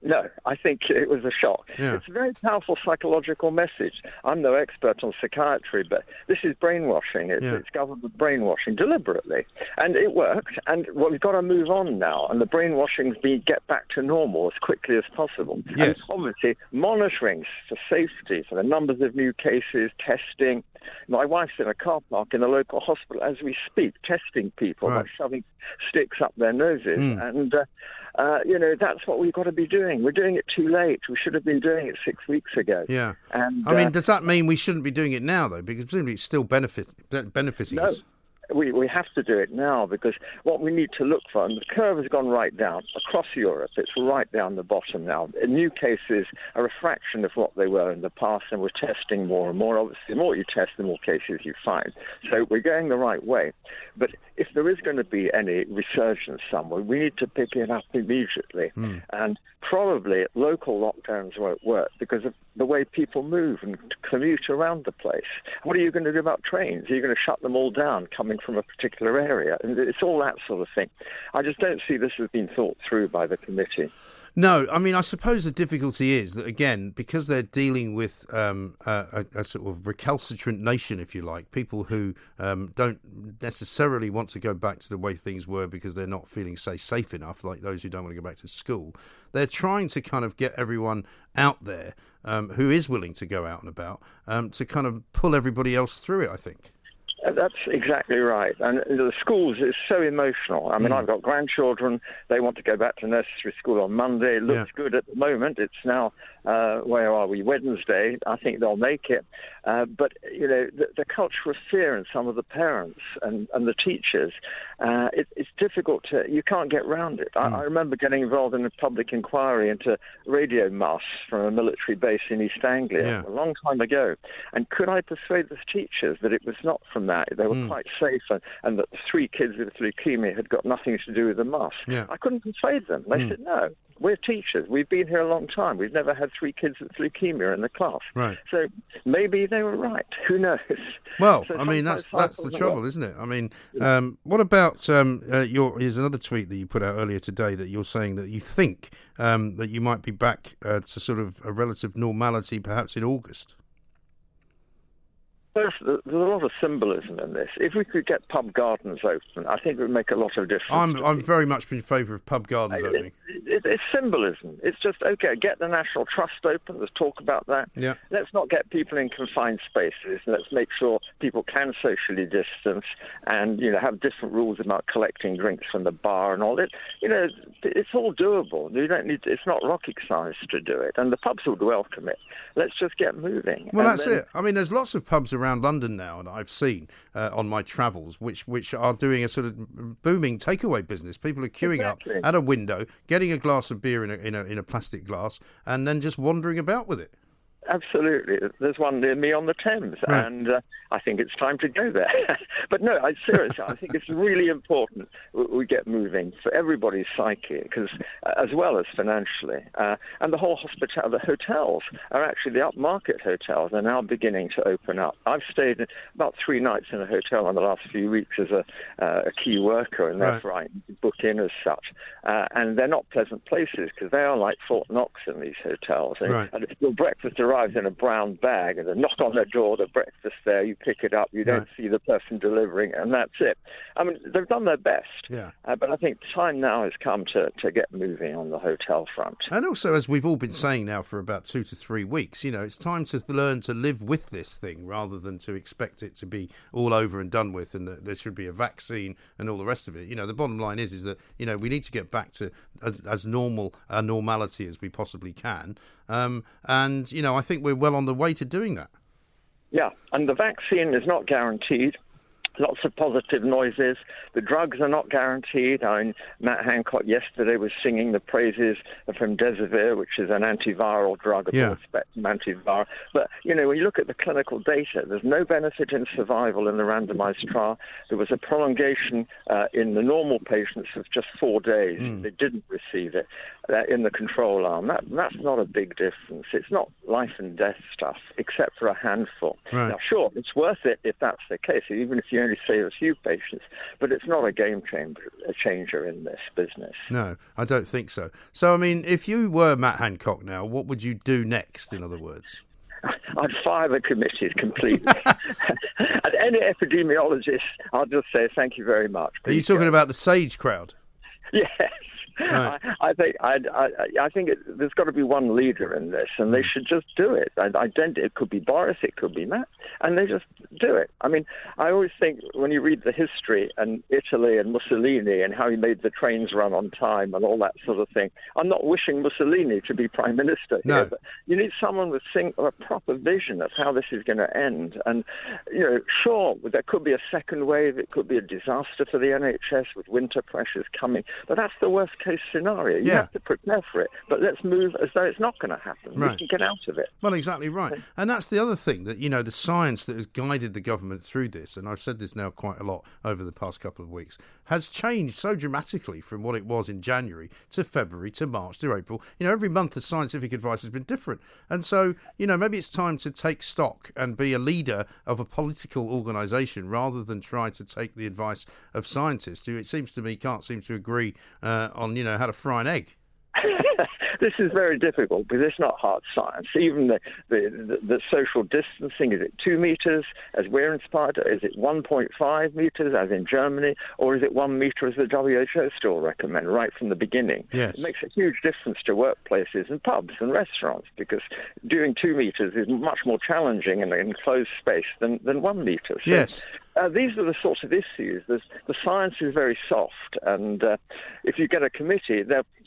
No, I think it was a shock. Yeah. It's a very powerful psychological message. I'm no expert on psychiatry, but this is brainwashing. It's, Yeah. it's government brainwashing deliberately. And it worked. And well, we've got to move on now. And the brainwashing's be get back to normal as quickly as possible. Yes. And obviously, monitoring for safety, for the numbers of new cases, testing. My wife's in a car park in a local hospital as we speak, testing people Right. by shoving sticks up their noses. Mm. And, uh, uh, you know, that's what we've got to be doing. We're doing it too late. We should have been doing it six weeks ago. Yeah. And, I mean, uh, does that mean we shouldn't be doing it now, though? Because presumably it's still benefit, benefiting no. us. We, we have to do it now because what we need to look for, and the curve has gone right down across Europe, it's right down the bottom now. New cases are a fraction of what they were in the past, and we're testing more and more. Obviously, the more you test, the more cases you find. So we're going the right way. But if there is going to be any resurgence somewhere, we need to pick it up immediately. Mm. And probably local lockdowns won't work because of the way people move and commute around the place. What are you going to do about trains? Are you going to shut them all down coming from a particular area? And it's all that sort of thing. I just don't see this has been thought through by the committee. No, I mean, I suppose the difficulty is that again, because they're dealing with um, a, a, sort of recalcitrant nation, if you like, people who um, don't necessarily want to go back to the way things were because they're not feeling say safe enough, like those who don't want to go back to school. They're trying to kind of get everyone out there um, who is willing to go out and about um, to kind of pull everybody else through it. I think. Uh, that's exactly right. And the schools is so emotional. I mean, mm. I've got grandchildren. They want to go back to nursery school on Monday. It looks yeah. good at the moment. It's now, uh, where are we? Wednesday. I think they'll make it. Uh, but, you know, the, the, culture of fear in some of the parents and, and the teachers, uh, it, it's difficult to, you can't get round it. Mm. I, I, remember getting involved in a public inquiry into radio masts from a military base in East Anglia yeah. a long time ago. And could I persuade the teachers that it was not from that. They were mm. quite safe, and, and that three kids with leukemia had got nothing to do with the mask. Yeah. I couldn't persuade them. They mm. said, no, we're teachers. We've been here a long time. We've never had three kids with leukemia in the class. Right. So maybe they were right. *laughs* Who knows? Well, so I mean, that's that's the trouble, isn't it? I mean, um, what about um, uh, your? Here's another tweet that you put out earlier today that you're saying that you think um, that you might be back uh, to sort of a relative normality, perhaps in August. There's, there's a lot of symbolism in this. If we could get pub gardens open, I think it would make a lot of difference. I'm I'm very much in favour of pub gardens opening. It, it, it's symbolism. It's just okay. Get the National Trust open. Let's talk about that. Yeah. Let's not get people in confined spaces. Let's make sure people can socially distance and you know have different rules about collecting drinks from the bar and all it. You know, it's all doable. You don't need. To, it's not rocket science to do it, and the pubs would welcome it. Let's just get moving. Well, and that's then, it. I mean, there's lots of pubs around around London now that I've seen uh, on my travels, which which are doing a sort of booming takeaway business. People are queuing exactly. up at a window, getting a glass of beer in a, in a in a plastic glass, and then just wandering about with it. Absolutely. There's one near me on the Thames, right. and uh, I think it's time to go there. *laughs* but no, I seriously, I think it's really important we get moving for everybody's psyche, because uh, as well as financially, uh, and the whole hospital, the hotels are actually the upmarket hotels They're now beginning to open up. I've stayed about three nights in a hotel in the last few weeks as a, uh, a key worker, and therefore right. I book in as such. Uh, and they're not pleasant places because they are like Fort Knox in these hotels. And, right. and your breakfast arrives arrives in a brown bag and a knock on the door, the breakfast there, you pick it up, you don't right. see the person delivering, it, and that's it. I mean, they've done their best. Yeah. Uh, but I think the time now has come to, to get moving on the hotel front. And also, as we've all been saying now for about two to three weeks, you know, it's time to learn to live with this thing rather than to expect it to be all over and done with and that there should be a vaccine and all the rest of it. You know, the bottom line is, is that, you know, we need to get back to as, as normal a normality as we possibly can. Um, and, you know, I think we're well on the way to doing that. Yeah, and the vaccine is not guaranteed lots of positive noises. The drugs are not guaranteed. I mean, Matt Hancock yesterday was singing the praises of remdesivir, which is an antiviral drug, a yeah. spectrum antiviral. But, you know, when you look at the clinical data, there's no benefit in survival in the randomized trial. There was a prolongation uh, in the normal patients of just four days. Mm. They didn't receive it uh, in the control arm. That, that's not a big difference. It's not life and death stuff, except for a handful. Right. Now, sure, it's worth it if that's the case, even if you only save a few patients, but it's not a game changer, a changer in this business. No, I don't think so. So, I mean, if you were Matt Hancock now, what would you do next, in other words? *laughs* I'd fire the committees completely. *laughs* and any epidemiologist, I'll just say thank you very much. Are you talking go. about the SAGE crowd? *laughs* Yes. I, I think I, I, I think it, there's got to be one leader in this, and they hmm. should just do it. I, ident- it could be Boris, it could be Matt, and they just do it. I mean, I always think when you read the history and Italy and Mussolini and how he made the trains run on time and all that sort of thing. I'm not wishing Mussolini to be prime minister No. here, but you need someone with think, a proper vision of how this is going to end. And you know, sure, there could be a second wave. It could be a disaster for the NHS with winter pressures coming, but that's the worst case scenario. You Yeah. have to prepare for it, but let's move as though it's not going to happen. We Right. can get out of it. Well, exactly right. *laughs* And that's the other thing that, you know, the science that has guided the government through this, and I've said this now quite a lot over the past couple of weeks, has changed so dramatically from what it was in January to February to March to April. You know, every month the scientific advice has been different. And so, you know, maybe it's time to take stock and be a leader of a political organisation rather than try to take the advice of scientists who, it seems to me, can't seem to agree uh, on, you know, how to fry an egg. *laughs* this is very difficult because it's not hard science. Even the, the, the, the social distancing, is it two meters as we're inspired? Is it 1.5 meters as in Germany? Or is it one meter as the WHO still recommend right from the beginning? Yes. It makes a huge difference to workplaces and pubs and restaurants because doing two meters is much more challenging in an enclosed space than, than one meter. So Yes. Uh, these are the sorts of issues. There's, the science is very soft, and uh, if you get a committee,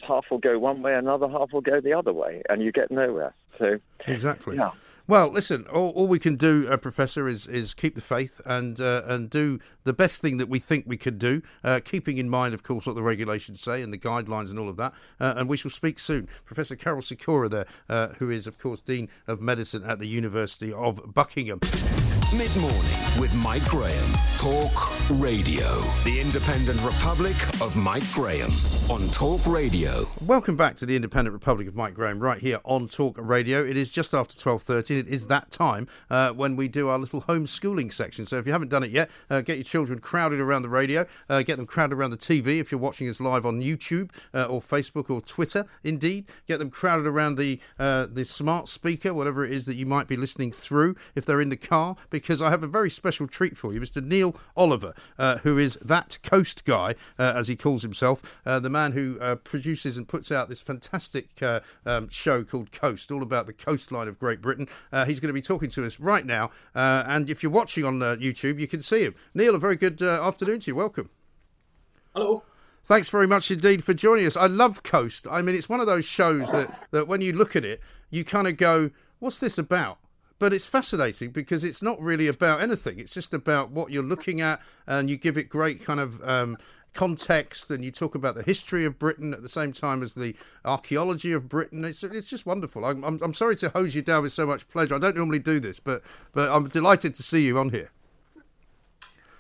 half will go one way, another half will go the other way, and you get nowhere. So Exactly. Yeah. Well, listen. All, all we can do, uh, Professor, is is keep the faith and uh, and do the best thing that we think we can do, uh, keeping in mind, of course, what the regulations say and the guidelines and all of that. Uh, and we shall speak soon. Professor Karol Sikora, there, uh, who is, of course, Dean of Medicine at the University of Buckingham. Mid morning with Mike Graham. Talk Radio. The Independent Republic of Mike Graham on Talk Radio. Welcome back to the Independent Republic of Mike Graham, right here on Talk Radio. It is just after twelve thirty. It is that time uh, when we do our little homeschooling section. So if you haven't done it yet, uh, get your children crowded around the radio, uh, get them crowded around the TV. If you're watching us live on YouTube uh, or Facebook or Twitter, indeed, get them crowded around the uh, the smart speaker, whatever it is that you might be listening through. If they're in the car, because I have a very special treat for you, Mr. Neil Oliver, uh, who is that coast guy, uh, as he calls himself, uh, the man who uh, produces and puts out this fantastic uh, um, show called Coast, all about the coastline of Great Britain. Uh, he's going to be talking to us right now, uh, and if you're watching on uh, YouTube, you can see him. Neil, a very good uh, afternoon to you. Welcome. Hello. Thanks very much indeed for joining us. I love Coast. I mean, it's one of those shows that, that when you look at it, you kind of go, what's this about? But it's fascinating because it's not really about anything. It's just about what you're looking at, and you give it great kind of um, context, and you talk about the history of Britain at the same time as the archaeology of Britain. It's it's just wonderful. I'm I'm, I'm sorry to hose you down with so much pleasure. I don't normally do this, but but I'm delighted to see you on here.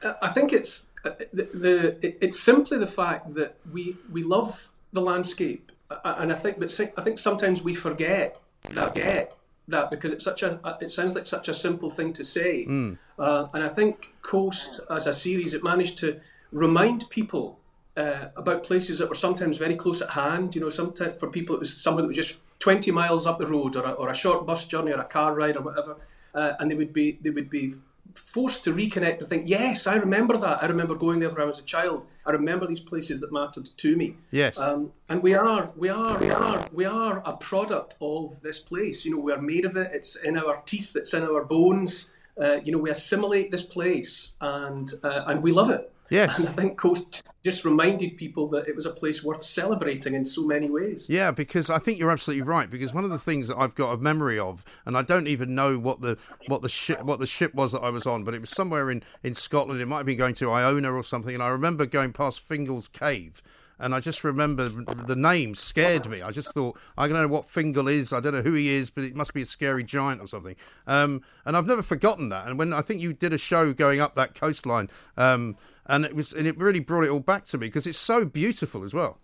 Uh, I think it's uh, the, the it- it's simply the fact that we we love the landscape, Uh, and I think but I think sometimes we forget that get that because it's such a uh, it sounds like such a simple thing to say, Mm. uh, and I think Coast as a series it managed to remind people. Uh, about places that were sometimes very close at hand, you know, sometimes for people it was somewhere that was just 20 miles up the road, or a, or a short bus journey, or a car ride, or whatever, uh, and they would be they would be forced to reconnect and think, yes, I remember that. I remember going there when I was a child. I remember these places that mattered to me. Yes. Um, and we are, we are, we are, we are a product of this place. You know, we are made of it. It's in our teeth. It's in our bones. Uh, you know, we assimilate this place, and uh, and we love it. Yes. And I think Coast just reminded people that it was a place worth celebrating in so many ways. Yeah, because I think you're absolutely right. Because one of the things that I've got a memory of, and I don't even know what the what the ship what the ship was that I was on, but it was somewhere in in Scotland. It might have been going to Iona or something. And I remember going past Fingal's Cave. And I just remember the name scared me. I just thought, I don't know what Fingal is. I don't know who he is, but it must be a scary giant or something. Um, and I've never forgotten that. And when I think you did a show going up that coastline, um, and it was, and it really brought it all back to me because it's so beautiful as well.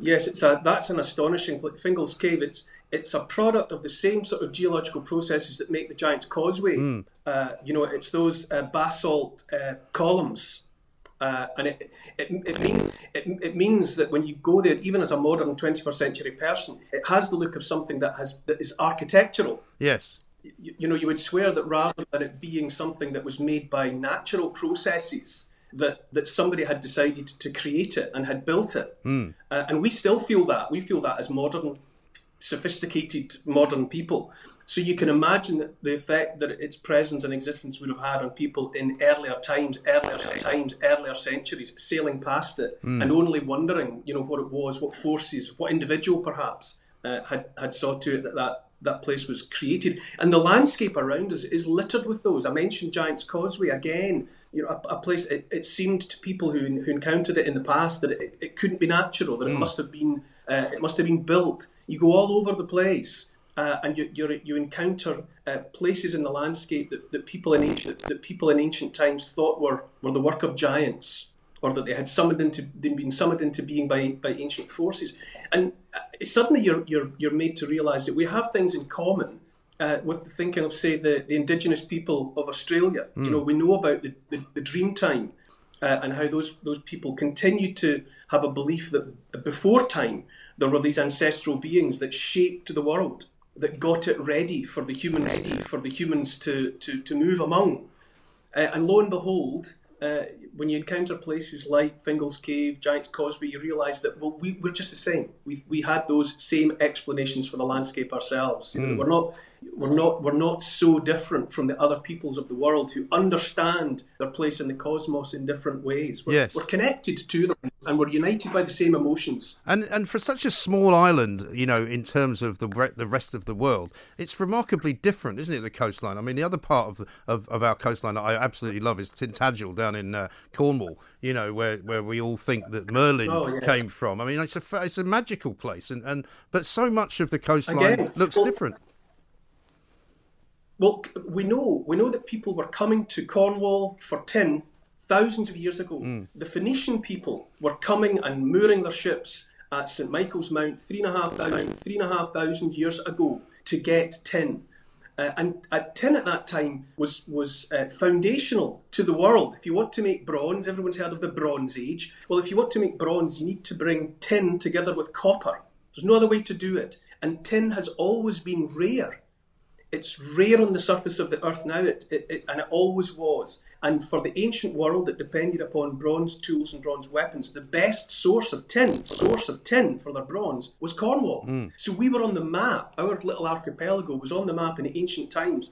Yes, it's a that's an astonishing pla- Fingal's Cave. It's it's a product of the same sort of geological processes that make the Giant's Causeway. Mm. Uh, you know, it's those uh, basalt uh, columns, uh, and it it, it, mean, it it means that when you go there, even as a modern 21st century person, it has the look of something that has that is architectural. Yes. You, you know, you would swear that rather than it being something that was made by natural processes, that, that somebody had decided to create it and had built it. Mm. Uh, and we still feel that. We feel that as modern, sophisticated, modern people. So you can imagine the effect that its presence and existence would have had on people in earlier times, earlier times, earlier centuries, sailing past it Mm. and only wondering, you know, what it was, what forces, what individual perhaps uh, had had saw to it that, that that place was created. And the landscape around us is littered with those. I mentioned Giant's Causeway again. You know, a, a place. It, it seemed to people who, who encountered it in the past that it, it couldn't be natural. That it Mm. must have been. Uh, it must have been built. You go all over the place, uh, and you you you encounter uh, places in the landscape that, that people in ancient that people in ancient times thought were, were the work of giants, or that they had summoned into they'd been summoned into being by, by ancient forces, and uh, suddenly you're you're you're made to realise that we have things in common. Uh, with the thinking of, say, the, the indigenous people of Australia, you Mm. know, we know about the, the, the dream time uh, and how those those people continue to have a belief that before time there were these ancestral beings that shaped the world, that got it ready for the humans for the humans to to, to move among. Uh, and lo and behold, uh, when you encounter places like Fingal's Cave, Giant's Causeway, you realise that well, we, we're just the same. We, we had those same explanations for the landscape ourselves. You know, Mm. We're not we're not we're not so different from the other peoples of the world who understand their place in the cosmos in different ways. We're, Yes. we're connected to them and we're united by the same emotions. And and for such a small island, you know, in terms of the re- the rest of the world, it's remarkably different, isn't it? The coastline. I mean, the other part of of, of our coastline that I absolutely love is Tintagel down in uh, Cornwall. You know, where, where we all think that Merlin Oh, yes. came from. I mean, it's a it's a magical place, and, and but so much of the coastline Again, looks well- different. Well, we know we know that people were coming to Cornwall for tin thousands of years ago. Mm. The Phoenician people were coming and mooring their ships at St Michael's Mount three and a half thousand, three and a half thousand years ago to get tin. Uh, and uh, tin at that time was was uh, foundational to the world. If you want to make bronze, everyone's heard of the Bronze Age. Well, if you want to make bronze, you need to bring tin together with copper. There's no other way to do it. And tin has always been rare it's rare on the surface of the earth now, it, it, it, and it always was. And for the ancient world that depended upon bronze tools and bronze weapons, the best source of tin, source of tin for their bronze, was Cornwall. Mm. So we were on the map. Our little archipelago was on the map in ancient times.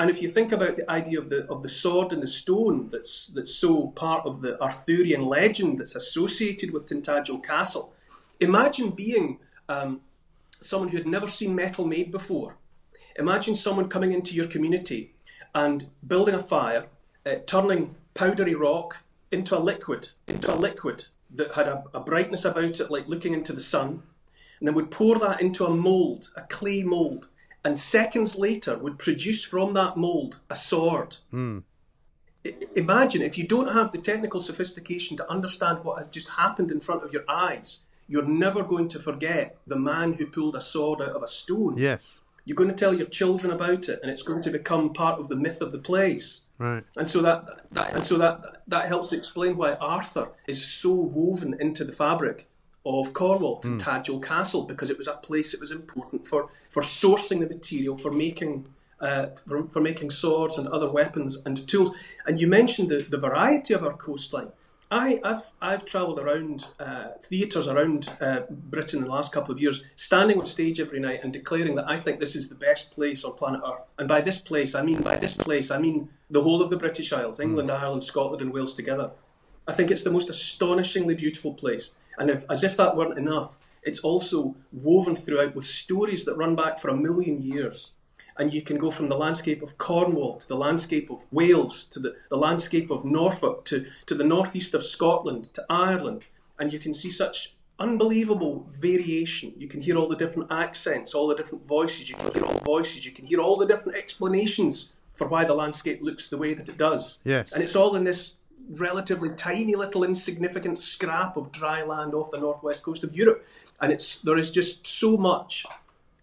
And if you think about the idea of the of the sword and the stone, that's that's so part of the Arthurian legend that's associated with Tintagel Castle, imagine being um, someone who had never seen metal made before. Imagine someone coming into your community and building a fire, uh, turning powdery rock into a liquid, into a liquid that had a, a brightness about it, like looking into the sun, and then would pour that into a mold, a clay mold, and seconds later would produce from that mold a sword. Mm. I- Imagine if you don't have the technical sophistication to understand what has just happened in front of your eyes, you're never going to forget the man who pulled a sword out of a stone. Yes. You're going to tell your children about it, and it's going to become part of the myth of the place. Right. And so that, that and so that that helps to explain why Arthur is so woven into the fabric of Cornwall, Mm. Tintagel Castle, because it was a place that was important for, for sourcing the material, for making uh, for, for making swords and other weapons and tools. And you mentioned the, the variety of our coastline. I, I've I've travelled around uh, theatres around uh, Britain in the last couple of years, standing on stage every night and declaring that I think this is the best place on planet Earth. And by this place, I mean by this place, I mean the whole of the British Isles, England, Ireland, Scotland, and Wales together. I think it's the most astonishingly beautiful place. And if, as if that weren't enough, it's also woven throughout with stories that run back for a million years. And you can go from the landscape of Cornwall to the landscape of Wales to the, the landscape of Norfolk to, to the northeast of Scotland to Ireland. And you can see such unbelievable variation. You can hear all the different accents, all the different voices. You can hear all the voices. You can hear all the different explanations for why the landscape looks the way that it does. Yes. And it's all in this relatively tiny little insignificant scrap of dry land off the northwest coast of Europe. And it's there is just so much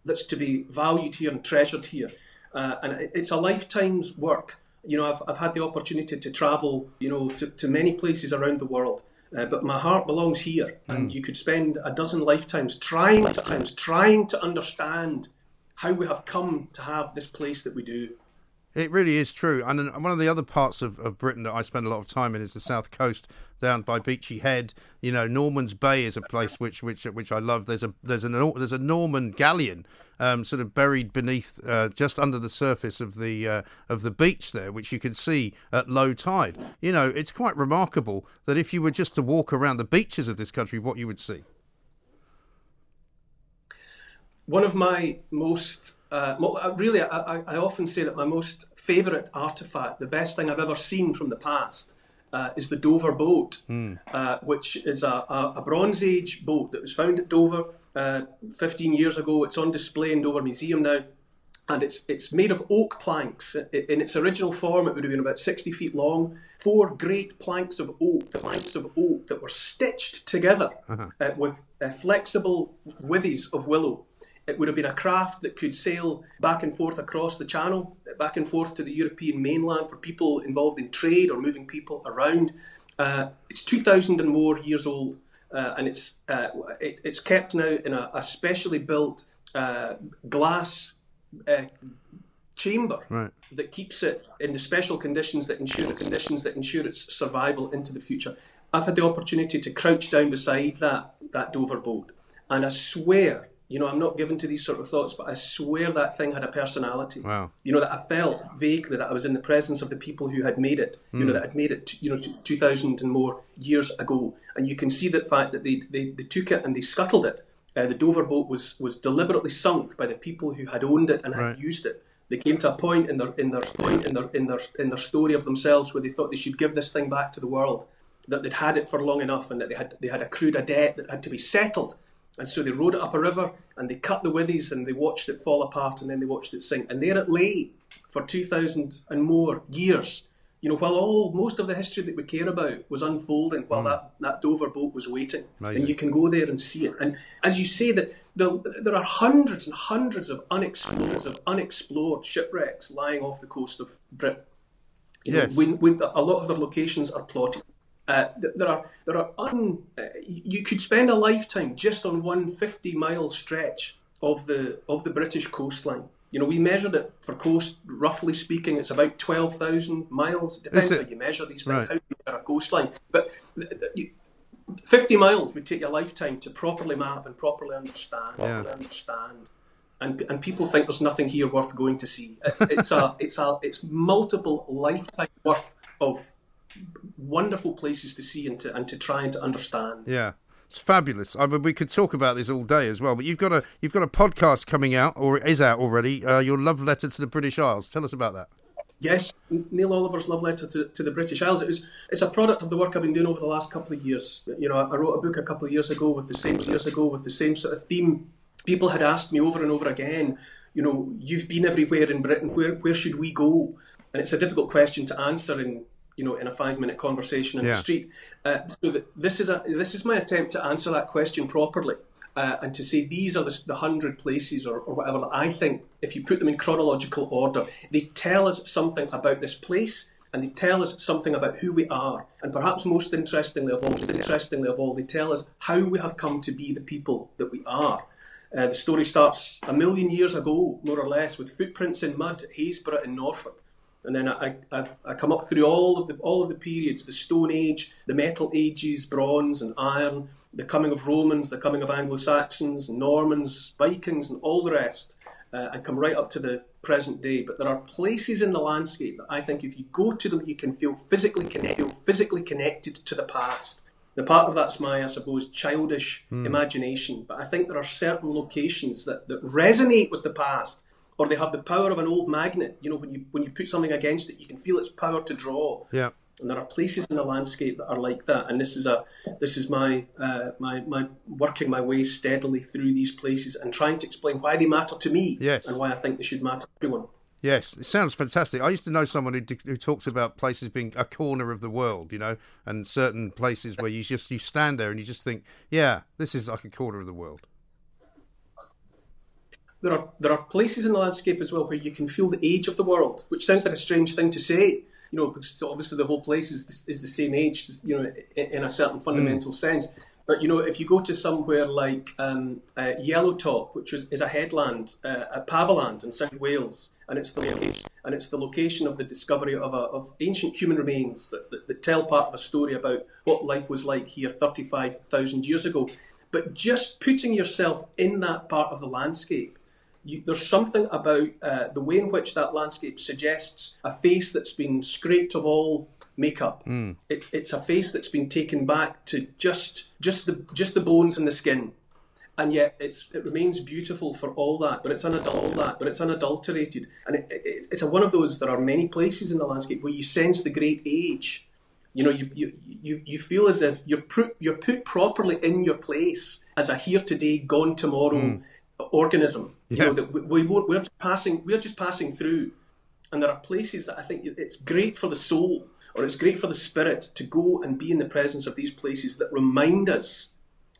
that's to be valued here and treasured here. Uh, and it's a lifetime's work. You know, I've, I've had the opportunity to travel, you know, to, to many places around the world. Uh, but my heart belongs here, and you could spend a dozen lifetimes trying, lifetimes trying to understand how we have come to have this place that we do. It really is true. And one of the other parts of, of Britain that I spend a lot of time in is the south coast, down by Beachy Head. You know, Norman's Bay is a place which which which I love. There's a there's an there's a Norman galleon um, sort of buried beneath uh, just under the surface of the uh, of the beach there, which you can see at low tide. You know, it's quite remarkable that if you were just to walk around the beaches of this country, what you would see. One of my most uh, uh, really, I, I, often say that my most favourite artefact, the best thing I've ever seen from the past, uh, is the Dover boat, mm. uh, which is a, a, Bronze Age boat that was found at Dover uh, 15 years ago. It's on display in Dover Museum now, and it's it's made of oak planks. In its original form, it would have been about 60 feet long. Four great planks of oak, planks of oak that were stitched together uh-huh. Uh, with flexible withes of willow. It would have been a craft that could sail back and forth across the channel, back and forth to the European mainland for people involved in trade or moving people around. Uh, it's 2,000 and more years old, uh, and it's uh, it, it's kept now in a, a specially built uh, glass uh, chamber right. that keeps it in the special conditions that ensure the conditions that ensure its survival into the future. I've had the opportunity to crouch down beside that that Dover boat, and I swear you know, I'm not given to these sort of thoughts, but I swear that thing had a personality. Wow. You know, that I felt vaguely that I was in the presence of the people who had made it, mm. you know, hmm. that had made it, you know, 2,000 and more years ago. And you can see the fact that they, they, they took it and they scuttled it. Uh, the Dover boat was, was deliberately sunk by the people who had owned it and had right. used it. They came to a point in their in their point in their in their in their story of themselves where they thought they should give this thing back to the world, that they'd had it for long enough, and that they had they had accrued a debt that had to be settled and so they rode it up a river and they cut the withies and they watched it fall apart and then they watched it sink. And there it lay for 2,000 and more years. You know, while all most of the history that we care about was unfolding, while mm. that, that Dover boat was waiting, Amazing. and you can go there and see it. And as you say, that the, there are hundreds and hundreds of unexplored, of unexplored shipwrecks lying off the coast of Britain. You yes. know, when, when a lot of their locations are plotted. Uh, there are there are un, uh, you could spend a lifetime just on one 50 mile stretch of the of the British coastline. You know, we measured it for coast, roughly speaking, it's about 12,000 miles. It depends how you measure these things, right. how you measure a coastline. But 50 miles would take you a lifetime to properly map and properly understand. Properly yeah. understand. And, and people think there's nothing here worth going to see. It, it's a it's a it's multiple lifetime worth of wonderful places to see and to and to try and to understand. Yeah. It's fabulous. I mean, we could talk about this all day as well. But you've got a you've got a podcast coming out, or it is out already. Uh, your love letter to the British Isles. Tell us about that. Yes, Neil Oliver's love letter to, to the British Isles. It was it's a product of the work I've been doing over the last couple of years. You know, I wrote a book a couple of years ago with the same years ago with the same sort of theme. People had asked me over and over again. You know, you've been everywhere in Britain. Where where should we go? And it's a difficult question to answer in you know, in a five-minute conversation in yeah. the street. Uh, so this is a this is my attempt to answer that question properly. Uh, and to say these are the, the hundred places or, or whatever I think, if you put them in chronological order, they tell us something about this place and they tell us something about who we are. And perhaps most interestingly of all, most interestingly of all, they tell us how we have come to be the people that we are. Uh, the story starts a million years ago, more or less, with footprints in mud at Happisburgh in Norfolk. And then I, I, I come up through all of the all of the periods: the Stone Age, the Metal Ages, Bronze and Iron, the coming of Romans, the coming of Anglo Saxons, Normans, Vikings, and all the rest, uh, and come right up to the present day. But there are places in the landscape that I think, if you go to them, you can feel physically connected, physically connected to the past. The part of that's my, I suppose, childish mm. imagination. But I think there are certain locations that, that resonate with the past or they have the power of an old magnet. You know, when you when you put something against it, you can feel its power to draw. Yeah. And there are places in the landscape that are like that. And this is a this is my uh, my my working my way steadily through these places and trying to explain why they matter to me. Yes. And why I think they should matter to everyone. Yes, it sounds fantastic. I used to know someone who, who talks about places being a corner of the world, you know, and certain places where you just you stand there and you just think, yeah, this is like a corner of the world there are there are places in the landscape as well where you can feel the age of the world, which sounds like a strange thing to say, you know, because obviously the whole place is is the same age, you know, in, a certain fundamental mm. sense. But you know, if you go to somewhere like um, uh, Yellowtop, which is, is a headland uh, at Paviland in South Wales, and it's the age, and it's the location of the discovery of, a, of ancient human remains that, that, that tell part of a story about what life was like here 35,000 years ago. But just putting yourself in that part of the landscape, you, there's something about uh, the way in which that landscape suggests a face that's been scraped of all makeup. Mm. It, it's a face that's been taken back to just just the just the bones and the skin, and yet it's it remains beautiful for all that. But it's unadul- that, but it's unadulterated, and it, it, it's a, one of those. There are many places in the landscape where you sense the great age. You know, you you, you, you feel as if you're put you're put properly in your place as a here today, gone tomorrow Mm. Organism. You know that we, we won't, we're just passing we're just passing through, and there are places that I think it's great for the soul or it's great for the spirit to go and be in the presence of these places that remind us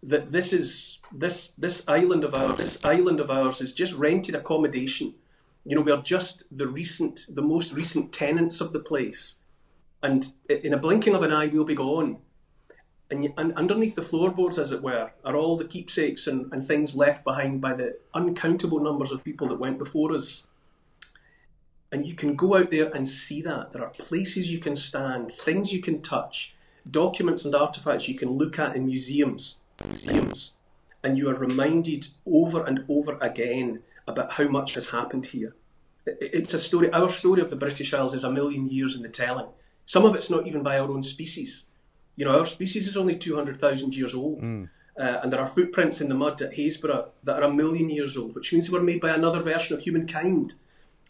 that this is this this island of ours this island of ours is just rented accommodation. You know, we are just the recent the most recent tenants of the place, and in a blinking of an eye we'll be gone. And, y- and underneath the floorboards, as it were, are all the keepsakes and, and things left behind by the uncountable numbers of people that went before us. And you can go out there and see that. There are places you can stand, things you can touch, documents and artifacts you can look at in museums. Museums. And you are reminded over and over again about how much has happened here. It's a story, our story of the British Isles is a million years in the telling. Some of it's not even by our own species. You know, our species is only 200,000 years old. Hmm. Uh, and there are footprints in the mud at Happisburgh that are a million years old, which means they were made by another version of humankind,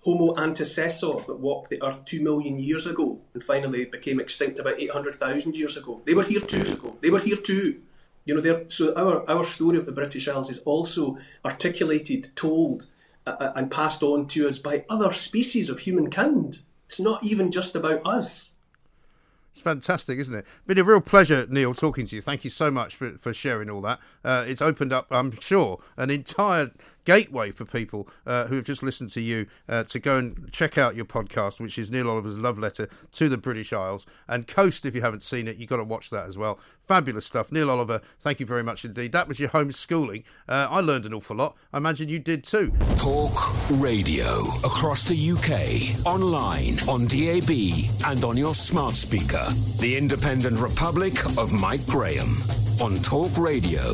Homo antecessor, that walked the earth two million years ago and finally became extinct about 800,000 years ago. They were here too. Ago. They were here too. You know, so our, our story of the British Isles is also articulated, told, uh, uh, and passed on to us by other species of humankind. It's not even just about us. It's fantastic, isn't it? Been a real pleasure, Neil, talking to you. Thank you so much for, for sharing all that. Uh, it's opened up, I'm sure, an entire gateway for people uh, who have just listened to you uh, to go and check out your podcast, which is Neil Oliver's Love Letter to the British Isles. And Coast, if you haven't seen it, you've got to watch that as well. Fabulous stuff. Neil Oliver, thank you very much indeed. That was your homeschooling. Uh, I learned an awful lot. I imagine you did too. Talk radio across the UK, online, on DAB, and on your smart speaker. The Independent Republic of Mike Graham on Talk Radio.